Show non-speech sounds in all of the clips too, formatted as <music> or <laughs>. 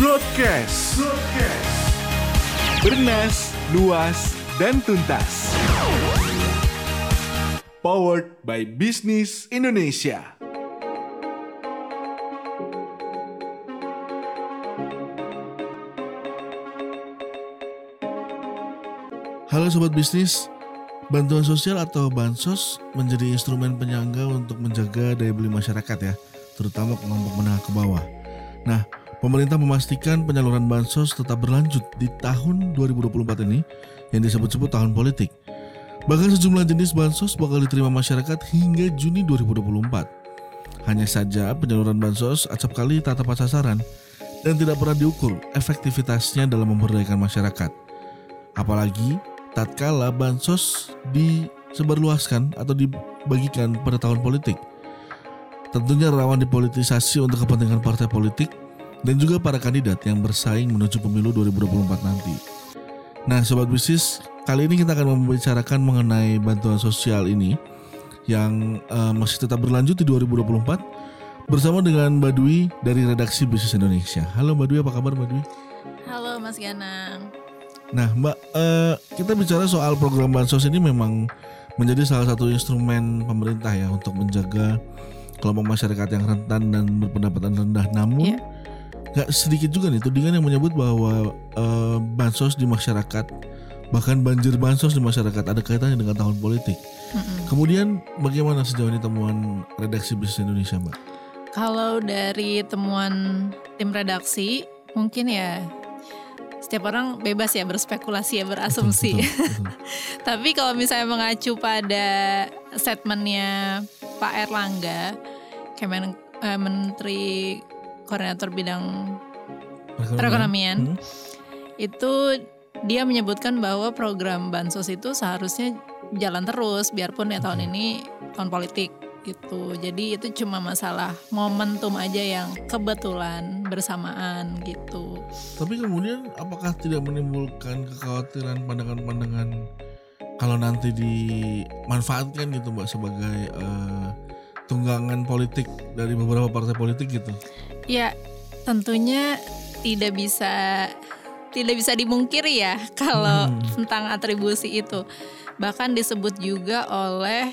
Broadcast. Broadcast. Bernas, luas, dan tuntas. Powered by Business Indonesia. Halo sobat bisnis, bantuan sosial atau bansos menjadi instrumen penyangga untuk menjaga daya beli masyarakat ya, terutama kelompok menengah ke bawah. Nah, pemerintah memastikan penyaluran bansos tetap berlanjut di tahun 2024 ini yang disebut-sebut tahun politik. Bahkan sejumlah jenis bansos bakal diterima masyarakat hingga Juni 2024. Hanya saja penyaluran bansos acap kali tak tepat sasaran dan tidak pernah diukur efektivitasnya dalam memberdayakan masyarakat. Apalagi tatkala bansos disebarluaskan atau dibagikan pada tahun politik. Tentunya rawan dipolitisasi untuk kepentingan partai politik dan juga para kandidat yang bersaing menuju pemilu 2024 nanti. Nah, sobat bisnis, kali ini kita akan membicarakan mengenai bantuan sosial ini yang uh, masih tetap berlanjut di 2024 bersama dengan Mbak Dwi dari redaksi Bisnis Indonesia. Halo Mbak Dwi, apa kabar Mbak Dwi? Halo Mas Ganang. Nah, Mbak, uh, kita bicara soal program bansos ini memang menjadi salah satu instrumen pemerintah ya untuk menjaga kelompok masyarakat yang rentan dan berpendapatan rendah. Namun, Iya. Nggak sedikit juga nih tudingan yang menyebut bahwa uh, bansos di masyarakat bahkan banjir bansos di masyarakat ada kaitannya dengan tahun politik. Mm-mm. Kemudian, bagaimana sejauh ini temuan redaksi Bisnis Indonesia, Mbak? Kalau dari temuan tim redaksi, mungkin ya setiap orang bebas ya berspekulasi ya berasumsi. Betul, betul, betul. <laughs> Tapi kalau misalnya mengacu pada statementnya Pak Erlangga, Kemen, eh, Menteri Koordinator Bidang Perekonomian, Hmm? itu dia menyebutkan bahwa program bansos itu seharusnya jalan terus biarpun ya tahun ini tahun politik gitu. Jadi itu cuma masalah momentum aja yang kebetulan bersamaan gitu. Tapi kemudian apakah tidak menimbulkan kekhawatiran pandangan-pandangan kalau nanti dimanfaatkan gitu mbak sebagai eh, tunggangan politik dari beberapa partai politik gitu? Ya, tentunya tidak bisa tidak bisa dimungkiri ya <laughs> kalau Hmm. tentang atribusi itu. Bahkan disebut juga oleh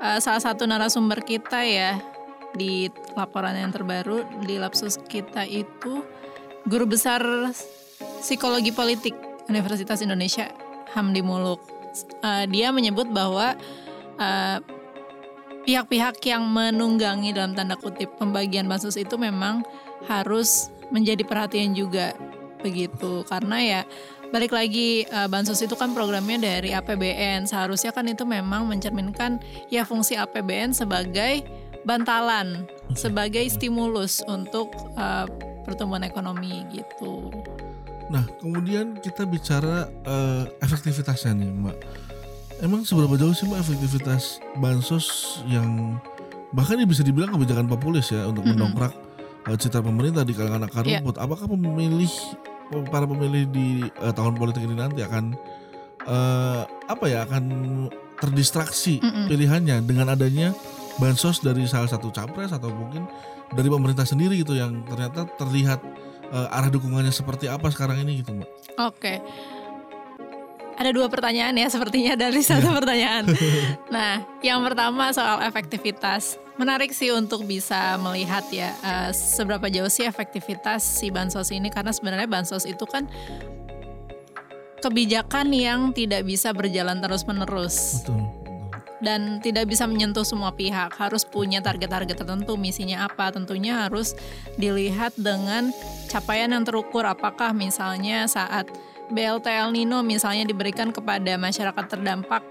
uh, salah satu narasumber kita ya di laporan yang terbaru di lapsus kita itu guru besar psikologi politik Universitas Indonesia Hamdi Muluk. Uh, dia menyebut bahwa uh, pihak-pihak yang menunggangi dalam tanda kutip pembagian bansos itu memang harus menjadi perhatian juga begitu karena ya balik lagi eh, bansos itu kan programnya dari APBN seharusnya kan itu memang mencerminkan ya fungsi APBN sebagai bantalan sebagai stimulus untuk eh, pertumbuhan ekonomi gitu. Nah kemudian kita bicara eh, efektivitasnya nih mbak. Emang seberapa jauh sih mbak efektivitas bansos yang bahkan ini bisa dibilang kebijakan populis ya untuk Mm-mm. mendongkrak eh, citra pemerintah di kalangan akar Iya. rumput. Apakah pemilih para pemilih di eh, tahun politik ini nanti akan eh, apa ya akan terdistraksi Mm-mm. pilihannya dengan adanya bansos dari salah satu capres atau mungkin dari pemerintah sendiri gitu yang ternyata terlihat eh, arah dukungannya seperti apa sekarang ini gitu mbak. Oke. Ada dua pertanyaan ya sepertinya dari satu pertanyaan. <laughs> Nah, yang pertama soal efektivitas. Menarik sih untuk bisa melihat ya eh, seberapa jauh sih efektivitas si bansos ini karena sebenarnya bansos itu kan kebijakan yang tidak bisa berjalan terus-menerus dan tidak bisa menyentuh semua pihak. Harus punya target-target tertentu, misinya apa? Tentunya harus dilihat dengan capaian yang terukur. Apakah misalnya saat BLT El Nino misalnya diberikan kepada masyarakat terdampak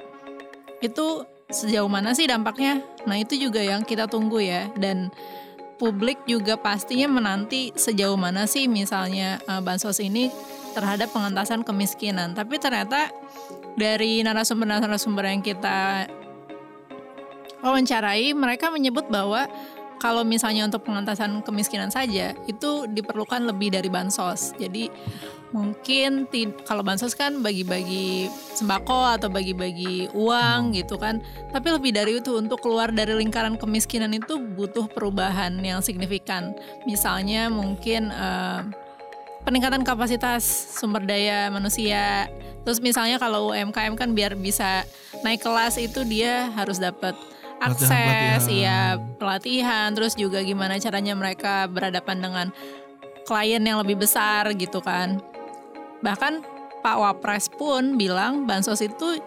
itu sejauh mana sih dampaknya? Nah, itu juga yang kita tunggu ya dan publik juga pastinya menanti sejauh mana sih misalnya eh, bansos ini terhadap pengentasan kemiskinan. Tapi ternyata dari narasumber-narasumber yang kita wawancarai, mereka menyebut bahwa kalau misalnya untuk pengentasan kemiskinan saja itu diperlukan lebih dari bansos. Jadi mungkin kalau bansos kan bagi-bagi sembako atau bagi-bagi uang gitu kan. Tapi lebih dari itu untuk keluar dari lingkaran kemiskinan itu butuh perubahan yang signifikan. Misalnya mungkin eh, peningkatan kapasitas sumber daya manusia. Terus misalnya kalau UMKM kan biar bisa naik kelas itu dia harus dapat akses, Pelatihan-pelatihan. ya pelatihan, terus juga gimana caranya mereka berhadapan dengan klien yang lebih besar gitu kan. Bahkan Pak Wapres pun bilang bansos itu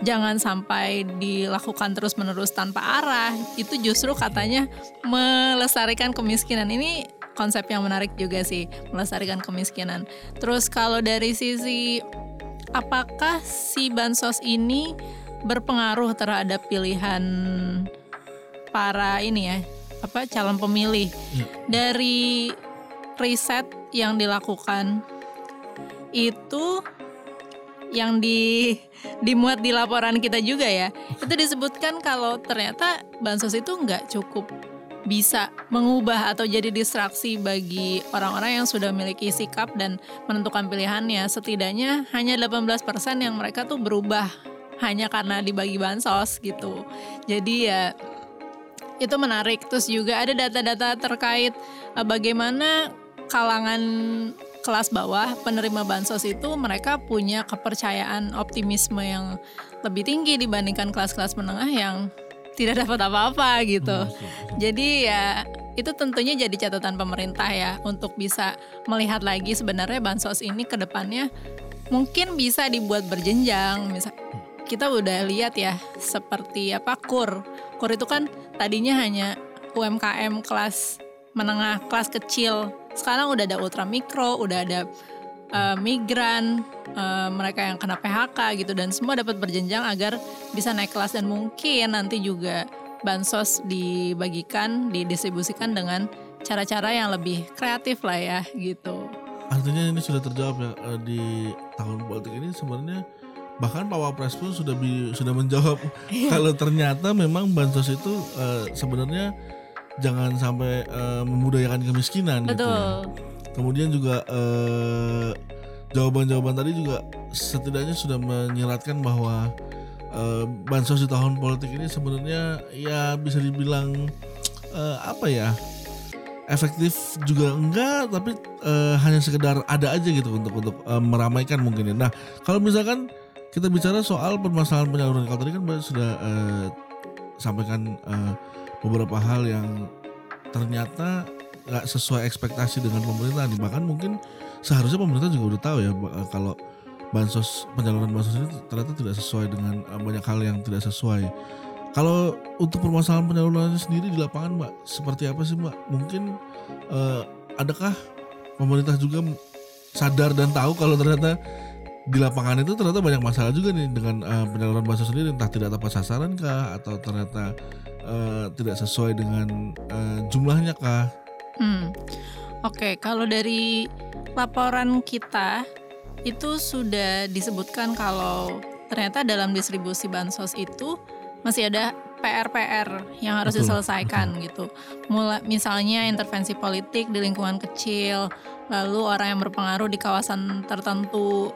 jangan sampai dilakukan terus-menerus tanpa arah. Itu justru katanya melestarikan kemiskinan. Ini konsep yang menarik juga sih, melestarikan kemiskinan. Terus kalau dari sisi apakah si bansos ini berpengaruh terhadap pilihan para ini ya, apa calon pemilih? Iya. Dari riset yang dilakukan itu yang di dimuat di laporan kita juga ya. Itu disebutkan kalau ternyata bansos itu nggak cukup bisa mengubah atau jadi distraksi bagi orang-orang yang sudah memiliki sikap dan menentukan pilihannya. Setidaknya hanya 18% yang mereka tuh berubah hanya karena dibagi bansos gitu. Jadi ya itu menarik. Terus juga ada data-data terkait eh, bagaimana kalangan kelas bawah penerima bansos itu mereka punya kepercayaan optimisme yang lebih tinggi dibandingkan kelas-kelas menengah yang tidak dapat apa-apa gitu. Jadi ya itu tentunya jadi catatan pemerintah ya untuk bisa melihat lagi sebenarnya bansos ini ke depannya mungkin bisa dibuat berjenjang. Misal kita udah lihat ya seperti apa kur. Kur itu kan tadinya hanya UMKM kelas menengah, kelas kecil. Sekarang udah ada ultra mikro, udah ada eh, migran, eh, mereka yang kena PHK gitu dan semua dapat berjenjang agar bisa naik kelas dan mungkin nanti juga bansos dibagikan, didistribusikan dengan cara-cara yang lebih kreatif lah ya gitu. Artinya ini sudah terjawab ya eh, di tahun politik ini sebenarnya bahkan Pak Wapres pun sudah bi- sudah menjawab <laughs> kalau ternyata memang bansos itu eh, sebenarnya jangan sampai eh, membudayakan kemiskinan gitu. ya. Betul. Kemudian juga eh, jawaban-jawaban tadi juga setidaknya sudah menyeratkan bahwa eh, bansos di tahun politik ini sebenarnya ya bisa dibilang eh, apa ya efektif juga enggak tapi eh, hanya sekedar ada aja gitu untuk untuk eh, meramaikan mungkin ya. Nah kalau misalkan kita bicara soal permasalahan penyaluran kalau tadi kan sudah eh, sampaikan eh, beberapa hal yang ternyata nggak sesuai ekspektasi dengan pemerintah nih bahkan mungkin seharusnya pemerintah juga udah tahu ya eh, kalau bansos penyaluran bansos ini ternyata tidak sesuai dengan eh, banyak hal yang tidak sesuai. Kalau untuk permasalahan penyalurannya sendiri di lapangan, Mbak, seperti apa sih, Mbak? Mungkin eh, adakah pemerintah juga sadar dan tahu kalau ternyata di lapangan itu ternyata banyak masalah juga nih dengan eh, penyaluran bansos sendiri, entah tidak tepat sasaran kah, atau ternyata eh, tidak sesuai dengan eh, jumlahnya kah? Hmm. Oke, kalau dari laporan kita itu sudah disebutkan kalau ternyata dalam distribusi bansos itu masih ada PR-PR yang harus Betul, diselesaikan gitu. Mulai misalnya intervensi politik di lingkungan kecil, lalu orang yang berpengaruh di kawasan tertentu,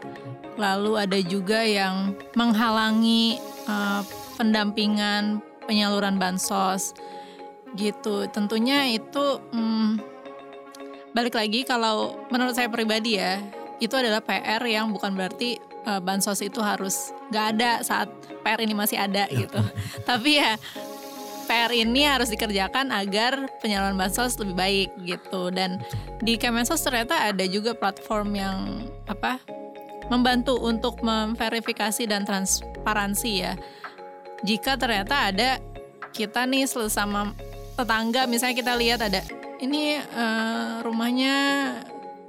lalu ada juga yang menghalangi eh, pendampingan penyaluran bansos gitu. Tentunya itu hmm, balik lagi kalau menurut saya pribadi ya itu adalah PR yang bukan berarti eh, bansos itu harus nggak ada saat PR ini masih ada gitu. <laughs> Tapi ya PR ini harus dikerjakan agar penyaluran bansos lebih baik gitu. Dan di Kemensos ternyata ada juga platform yang apa membantu untuk memverifikasi dan transparansi ya. Jika ternyata ada kita nih sesama tetangga misalnya kita lihat ada ini eh, rumahnya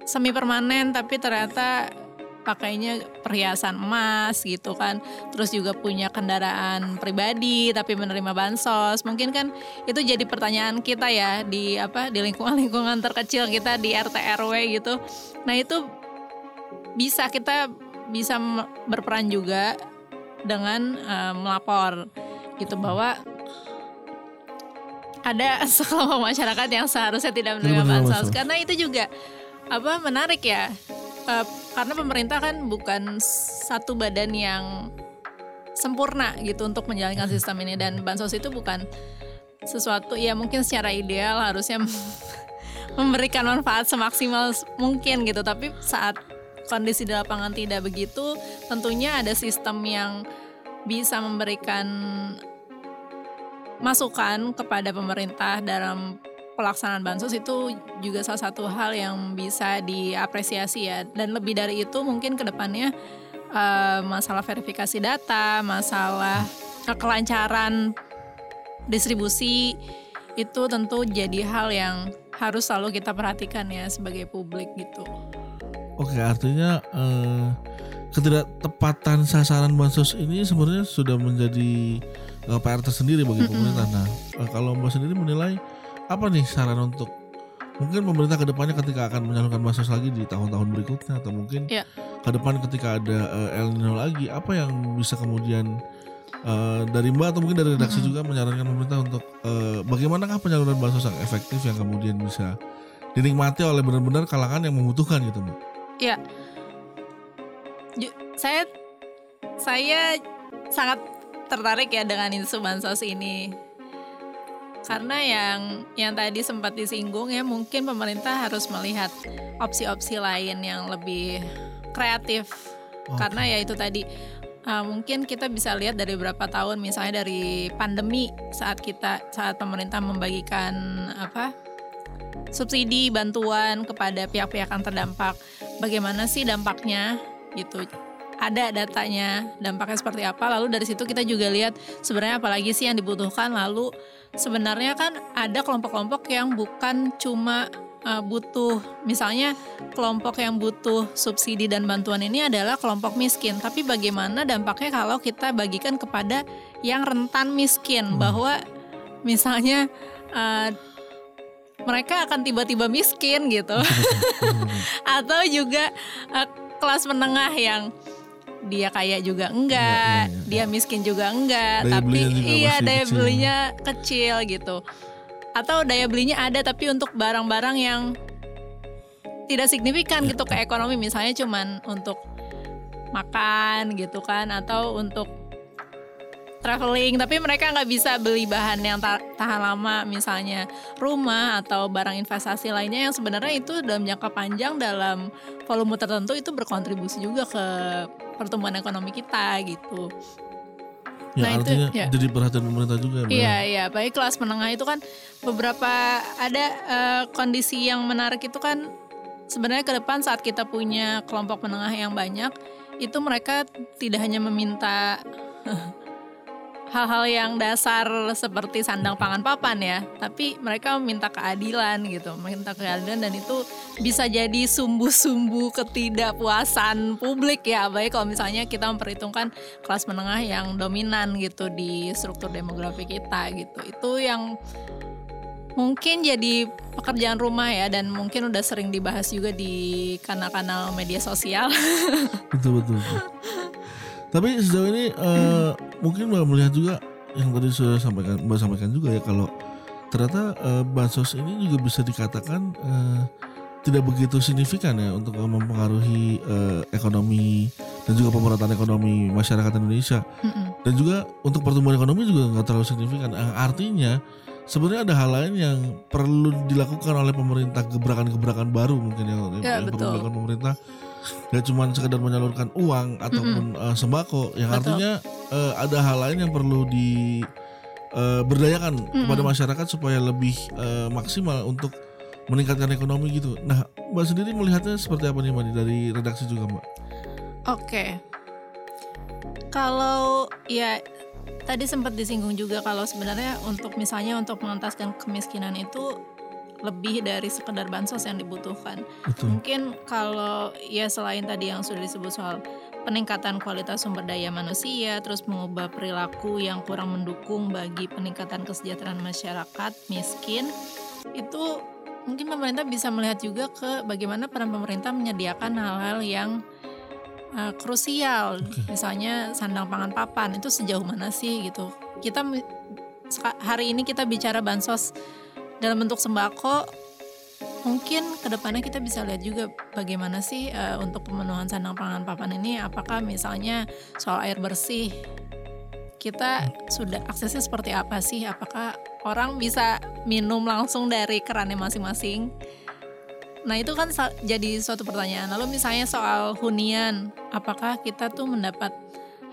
semi permanen tapi ternyata pakainya perhiasan emas gitu kan. Terus juga punya kendaraan pribadi tapi menerima bansos. Mungkin kan itu jadi pertanyaan kita ya di apa di lingkungan-lingkungan terkecil kita di RT RW gitu. Nah itu bisa kita bisa berperan juga dengan eh, melapor gitu bahwa ada <laughs> sekelompok masyarakat yang seharusnya tidak menerima bansos. karena itu juga apa menarik ya. Eh, karena pemerintah kan bukan satu badan yang sempurna gitu untuk menjalankan sistem ini. Dan bansos itu bukan sesuatu ya mungkin secara ideal harusnya <laughs> memberikan manfaat semaksimal mungkin gitu. Tapi saat kondisi di lapangan tidak begitu tentunya ada sistem yang bisa memberikan masukan kepada pemerintah dalam pelaksanaan bansos itu juga salah satu hal yang bisa diapresiasi ya dan lebih dari itu mungkin ke depannya uh, masalah verifikasi data masalah kelancaran distribusi itu tentu jadi hal yang harus selalu kita perhatikan ya sebagai publik gitu. Oke artinya uh, ketidaktepatan sasaran bansos ini sebenarnya sudah menjadi uh, PR tersendiri bagi pemerintah. Nah uh, kalau mbak sendiri menilai apa nih saran untuk mungkin pemerintah ke depannya ketika akan menyalurkan bansos lagi di tahun-tahun berikutnya atau mungkin ya. ke depan ketika ada uh, El Nino lagi apa yang bisa kemudian uh, dari Mbak atau mungkin dari redaksi mm -hmm. juga menyarankan pemerintah untuk uh, bagaimanakah penyaluran bansos yang efektif yang kemudian bisa dinikmati oleh benar-benar kalangan yang membutuhkan gitu Mbak. Iya. Saya saya sangat tertarik ya dengan isu bansos ini karena yang yang tadi sempat disinggung ya mungkin pemerintah harus melihat opsi-opsi lain yang lebih kreatif. Okay. karena ya itu tadi uh, mungkin kita bisa lihat dari beberapa tahun misalnya dari pandemi saat kita saat pemerintah membagikan apa subsidi bantuan kepada pihak-pihak yang terdampak. Bagaimana sih dampaknya? Gitu ada datanya dampaknya seperti apa. Lalu dari situ kita juga lihat sebenarnya apalagi sih yang dibutuhkan. Lalu sebenarnya kan ada kelompok-kelompok yang bukan cuma uh, butuh misalnya kelompok yang butuh subsidi dan bantuan ini adalah kelompok miskin. Tapi bagaimana dampaknya kalau kita bagikan kepada yang rentan miskin? Hmm. bahwa misalnya uh, mereka akan tiba-tiba miskin gitu. <laughs> Atau juga uh, kelas menengah yang dia kaya juga enggak, ya, ya, ya. dia miskin juga enggak, daya tapi iya daya kecil. belinya kecil gitu. Atau daya belinya ada tapi untuk barang-barang yang tidak signifikan ya. gitu ke ekonomi misalnya cuman untuk makan gitu kan atau untuk traveling tapi mereka nggak bisa beli bahan yang tahan lama misalnya rumah atau barang investasi lainnya yang sebenarnya itu dalam jangka panjang dalam volume tertentu itu berkontribusi juga ke pertumbuhan ekonomi kita gitu. Ya, nah artinya itu ya. jadi perhatian pemerintah juga. Ya, iya iya, baik kelas menengah itu kan beberapa ada uh, kondisi yang menarik itu kan sebenarnya ke depan saat kita punya kelompok menengah yang banyak itu mereka tidak hanya meminta <laughs> hal-hal yang dasar seperti sandang pangan papan ya, tapi mereka minta keadilan gitu, minta keadilan dan itu bisa jadi sumbu-sumbu ketidakpuasan publik ya, baik kalau misalnya kita memperhitungkan kelas menengah yang dominan gitu di struktur demografi kita gitu. Itu yang mungkin jadi pekerjaan rumah ya dan mungkin udah sering dibahas juga di kanal-kanal media sosial. betul betul. betul. <laughs> Tapi sejauh ini uh, mungkin mbak melihat juga yang tadi sudah sampaikan mbak sampaikan juga ya kalau ternyata uh, bansos ini juga bisa dikatakan uh, tidak begitu signifikan ya untuk mempengaruhi uh, ekonomi dan juga pemerataan ekonomi masyarakat Indonesia. Mm dan juga untuk pertumbuhan ekonomi juga nggak terlalu signifikan. Artinya sebenarnya ada hal lain yang perlu dilakukan oleh pemerintah gebrakan-gebrakan baru mungkin ya, ya yang perlu dilakukan pemerintah Gak cuma sekedar menyalurkan uang ataupun mm -hmm. uh, sembako yang Betul. artinya uh, ada hal lain yang perlu di uh, berdayakan mm -hmm. kepada masyarakat supaya lebih uh, maksimal untuk meningkatkan ekonomi gitu. Nah, Mbak sendiri melihatnya seperti apa nih Mbak dari redaksi juga Mbak? Oke. Okay. Kalau ya tadi sempat disinggung juga kalau sebenarnya untuk misalnya untuk mengentaskan kemiskinan itu lebih dari sekedar bansos yang dibutuhkan. Betul. Mungkin kalau ya selain tadi yang sudah disebut soal peningkatan kualitas sumber daya manusia, terus mengubah perilaku yang kurang mendukung bagi peningkatan kesejahteraan masyarakat miskin, itu mungkin pemerintah bisa melihat juga ke bagaimana peran pemerintah menyediakan hal-hal yang uh, krusial, okay. misalnya sandang pangan papan itu sejauh mana sih gitu. Kita hari ini kita bicara bansos dalam bentuk sembako mungkin ke depannya kita bisa lihat juga bagaimana sih uh, untuk pemenuhan sandang pangan papan ini apakah misalnya soal air bersih kita sudah aksesnya seperti apa sih? Apakah orang bisa minum langsung dari kerannya masing-masing? Nah itu kan jadi suatu pertanyaan. Lalu misalnya soal hunian, apakah kita tuh mendapat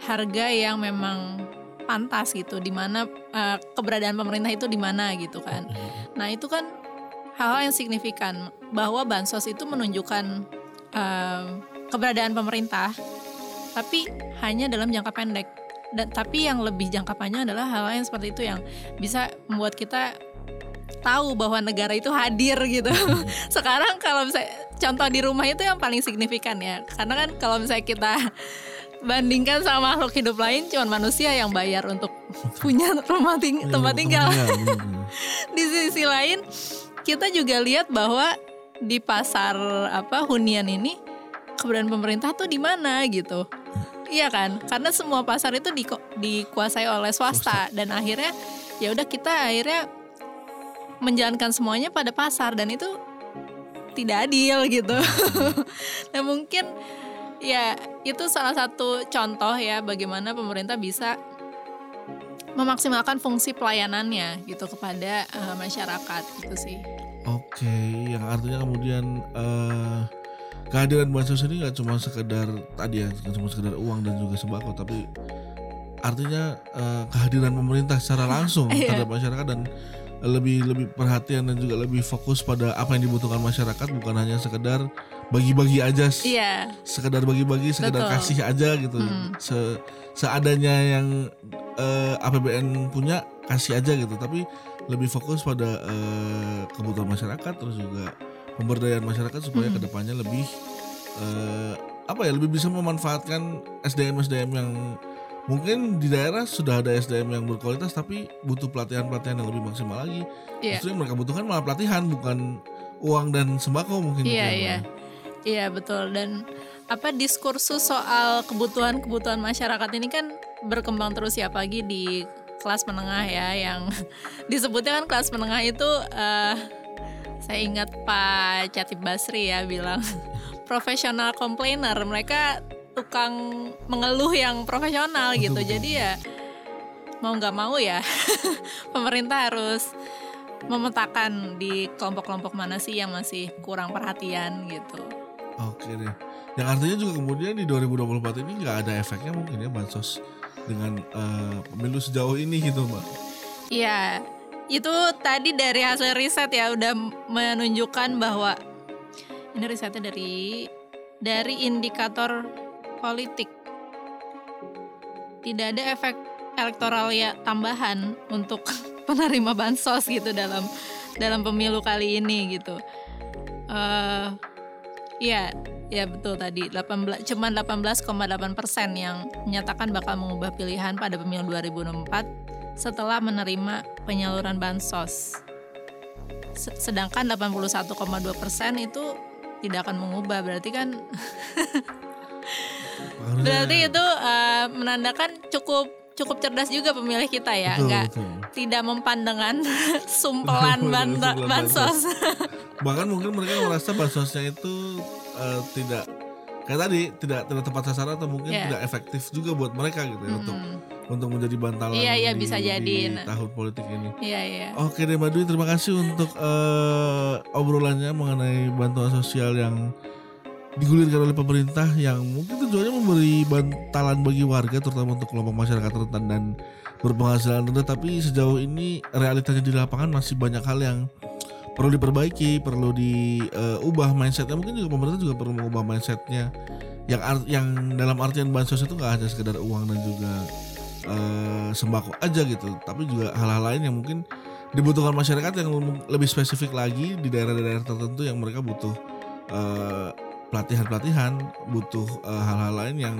harga yang memang pantas gitu, di mana uh, keberadaan pemerintah itu di mana gitu kan? Nah itu kan hal-hal yang signifikan bahwa bansos itu menunjukkan uh, keberadaan pemerintah, tapi hanya dalam jangka pendek dan tapi yang lebih jangka panjang adalah hal yang seperti itu yang bisa membuat kita tahu bahwa negara itu hadir gitu. Hmm. <laughs> Sekarang kalau misalnya contoh di rumah itu yang paling signifikan ya. Karena kan kalau misalnya kita bandingkan sama makhluk hidup lain cuman manusia yang bayar untuk punya rumah ting iya, tempat tinggal. <laughs> di sisi lain kita juga lihat bahwa di pasar apa hunian ini keberadaan pemerintah tuh di mana gitu. Iya kan? Karena semua pasar itu di, dikuasai oleh swasta, swasta. dan akhirnya ya udah kita akhirnya menjalankan semuanya pada pasar dan itu tidak adil gitu. <laughs> nah mungkin ya itu salah satu contoh ya bagaimana pemerintah bisa memaksimalkan fungsi pelayanannya gitu kepada uh, masyarakat gitu sih. Oke, yang artinya kemudian uh, kehadiran bansos ini nggak cuma sekedar tadi ya nggak cuma sekedar uang dan juga sembako tapi artinya uh, kehadiran pemerintah secara langsung <laughs> iya. terhadap masyarakat dan lebih lebih perhatian dan juga lebih fokus pada apa yang dibutuhkan masyarakat bukan hanya sekedar bagi-bagi aja iya. sekedar bagi-bagi sekedar Betul. kasih aja gitu hmm. Se seadanya yang uh, eh, APBN punya kasih aja gitu tapi lebih fokus pada uh, kebutuhan masyarakat terus juga pemberdayaan masyarakat supaya hmm. ke depannya lebih uh, apa ya lebih bisa memanfaatkan SDM SDM yang mungkin di daerah sudah ada SDM yang berkualitas tapi butuh pelatihan pelatihan yang lebih maksimal lagi. Yeah. Justru yang mereka butuhkan malah pelatihan bukan uang dan sembako mungkin. Yeah, iya yeah. Iya betul dan apa diskursus soal kebutuhan-kebutuhan masyarakat ini kan berkembang terus ya pagi di kelas menengah ya yang <laughs> disebutnya kan kelas menengah itu uh, saya ingat Pak Catip Basri ya bilang <laughs> profesional komplainer. Mereka tukang mengeluh yang profesional gitu. Jadi ya mau nggak mau ya <laughs> pemerintah harus memetakan di kelompok-kelompok mana sih yang masih kurang perhatian gitu. Oke deh. Yang artinya juga kemudian di 2024 ini nggak ada efeknya mungkin ya bansos dengan uh, pemilu sejauh ini gitu mbak. Iya, itu tadi dari hasil riset ya udah menunjukkan bahwa ini risetnya dari dari indikator politik tidak ada efek elektoral ya tambahan untuk <laughs> penerima bansos gitu dalam dalam pemilu kali ini gitu. Uh, ya, ya betul tadi. 18 cuman 18,8 persen yang menyatakan bakal mengubah pilihan pada pemilu 2024 setelah menerima penyaluran bansos. Sedangkan 81,2 persen itu tidak akan mengubah, berarti kan <laughs> berarti itu uh, menandakan cukup cukup cerdas juga pemilih kita ya, betul, enggak betul. tidak mempan dengan <laughs> sumpelan ban bansos. <laughs> Bahkan mungkin mereka merasa bansosnya itu uh, tidak kayak tadi tidak tidak tepat sasaran atau mungkin yeah. tidak efektif juga buat mereka gitu ya hmm. untuk untuk menjadi bantalan iya, bisa di, jadi. di tahun politik ini. Iya iya. Oke deh Mbak Dwi terima kasih untuk uh, obrolannya mengenai bantuan sosial yang digulirkan oleh pemerintah yang mungkin tujuannya memberi bantalan bagi warga terutama untuk kelompok masyarakat rentan dan berpenghasilan rendah tapi sejauh ini realitanya di lapangan masih banyak hal yang perlu diperbaiki, perlu diubah uh, mindsetnya. Mungkin juga pemerintah juga perlu mengubah mindsetnya. Yang art, yang dalam artian bansos itu nggak hanya sekedar uang dan juga uh, sembako aja gitu, tapi juga hal-hal lain yang mungkin dibutuhkan masyarakat yang lebih spesifik lagi di daerah-daerah tertentu yang mereka butuh pelatihan pelatihan-pelatihan, butuh uh, hal-hal lain yang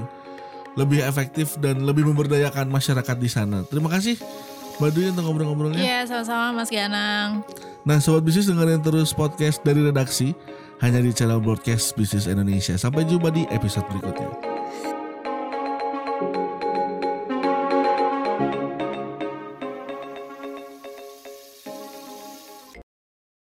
lebih efektif dan lebih memberdayakan masyarakat di sana. Terima kasih Mbak Dwi untuk ngobrol-ngobrolnya. Iya, sama-sama Mas Gianang. Nah, sobat bisnis dengerin terus podcast dari redaksi hanya di channel broadcast bisnis Indonesia. Sampai jumpa di episode berikutnya.